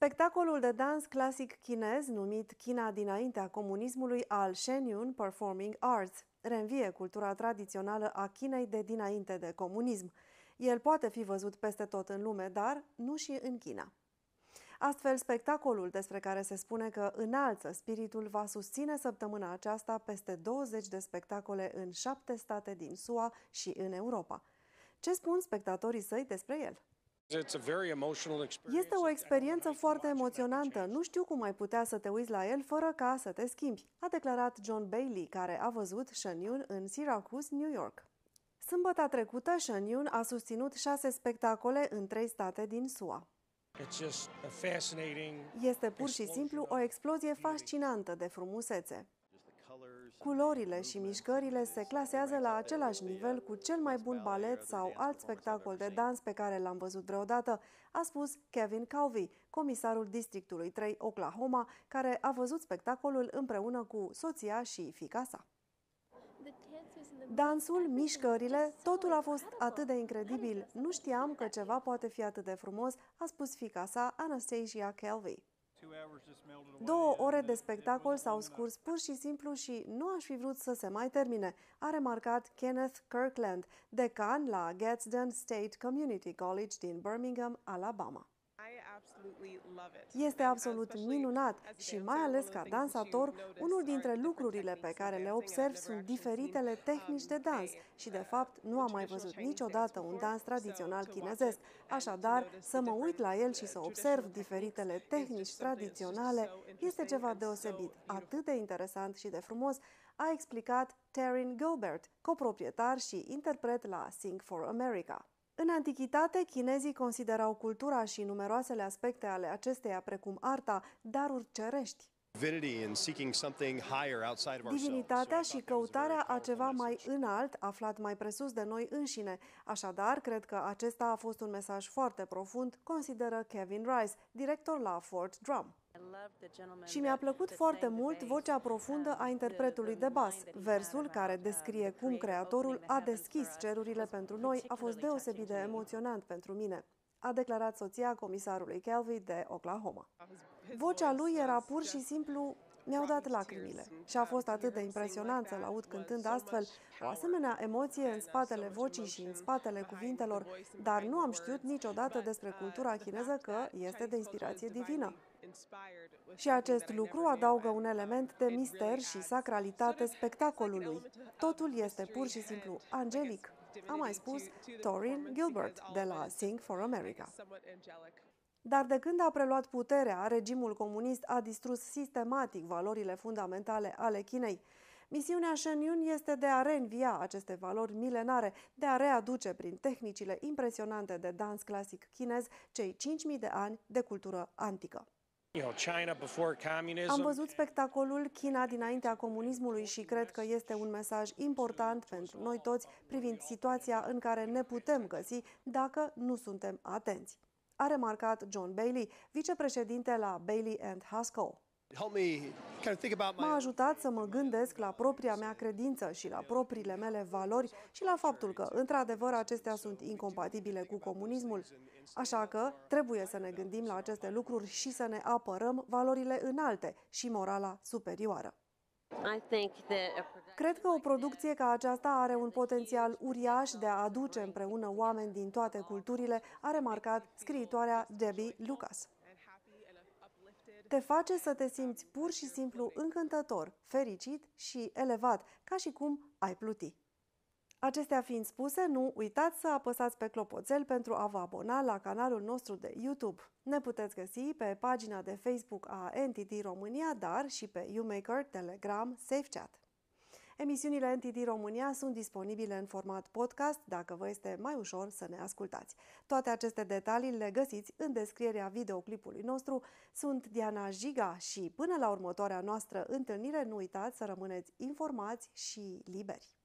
Spectacolul de dans clasic chinez, numit China dinaintea comunismului al Shenyun Performing Arts, reînvie cultura tradițională a Chinei de dinainte de comunism. El poate fi văzut peste tot în lume, dar nu și în China. Astfel, spectacolul despre care se spune că înalță spiritul va susține săptămâna aceasta peste 20 de spectacole în șapte state din SUA și în Europa. Ce spun spectatorii săi despre el? Este o experiență foarte emoționantă. Nu știu cum ai putea să te uiți la el fără ca să te schimbi, a declarat John Bailey, care a văzut Shenyun în Syracuse, New York. Sâmbătă trecută, Shenyun a susținut șase spectacole în trei state din SUA. Este pur și simplu o explozie fascinantă de frumusețe. Culorile și mișcările se clasează la același nivel cu cel mai bun balet sau alt spectacol de dans pe care l-am văzut vreodată, a spus Kevin Calvi, comisarul districtului 3 Oklahoma, care a văzut spectacolul împreună cu soția și fica sa. Dansul, mișcările, totul a fost atât de incredibil. Nu știam că ceva poate fi atât de frumos, a spus fica sa, Anastasia Kelvy. Două ore de spectacol s-au scurs pur și simplu și nu aș fi vrut să se mai termine, a remarcat Kenneth Kirkland, decan la Gadsden State Community College din Birmingham, Alabama. Este absolut minunat și mai ales ca dansator, unul dintre lucrurile pe care le observ sunt diferitele tehnici de dans și de fapt nu am mai văzut niciodată un dans tradițional chinezesc. Așadar, să mă uit la el și să observ diferitele tehnici tradiționale este ceva deosebit, atât de interesant și de frumos, a explicat Taryn Gilbert, coproprietar și interpret la Sing for America. În antichitate, chinezii considerau cultura și numeroasele aspecte ale acesteia, precum arta, daruri cerești. Divinitatea și căutarea a ceva mai înalt, aflat mai presus de noi înșine. Așadar, cred că acesta a fost un mesaj foarte profund, consideră Kevin Rice, director la Fort Drum. Și mi-a plăcut foarte mult vocea profundă a interpretului de bas. Versul care descrie cum creatorul a deschis cerurile pentru noi a fost deosebit de emoționant pentru mine a declarat soția comisarului Kelvy de Oklahoma. Vocea lui era pur și simplu mi-au dat lacrimile și a fost atât de impresionant să-l aud cântând astfel o asemenea emoție în spatele vocii și în spatele cuvintelor, dar nu am știut niciodată despre cultura chineză că este de inspirație divină. Și acest lucru adaugă un element de mister și sacralitate spectacolului. Totul este pur și simplu angelic, a mai spus Torin Gilbert de la Sing for America. Dar de când a preluat puterea, regimul comunist a distrus sistematic valorile fundamentale ale Chinei. Misiunea Shenyun este de a reînvia aceste valori milenare, de a readuce prin tehnicile impresionante de dans clasic chinez cei 5.000 de ani de cultură antică. Am văzut spectacolul China dinaintea comunismului și cred că este un mesaj important pentru noi toți privind situația în care ne putem găsi dacă nu suntem atenți a remarcat John Bailey, vicepreședinte la Bailey and Haskell. M-a ajutat să mă gândesc la propria mea credință și la propriile mele valori și la faptul că, într-adevăr, acestea sunt incompatibile cu comunismul. Așa că trebuie să ne gândim la aceste lucruri și să ne apărăm valorile înalte și morala superioară. Cred că o producție ca aceasta are un potențial uriaș de a aduce împreună oameni din toate culturile, a remarcat scriitoarea Debbie Lucas. Te face să te simți pur și simplu încântător, fericit și elevat, ca și cum ai pluti. Acestea fiind spuse, nu uitați să apăsați pe clopoțel pentru a vă abona la canalul nostru de YouTube. Ne puteți găsi pe pagina de Facebook a NTD România, dar și pe YouMaker, Telegram, SafeChat. Emisiunile NTD România sunt disponibile în format podcast dacă vă este mai ușor să ne ascultați. Toate aceste detalii le găsiți în descrierea videoclipului nostru. Sunt Diana Giga și până la următoarea noastră întâlnire nu uitați să rămâneți informați și liberi. Thank you.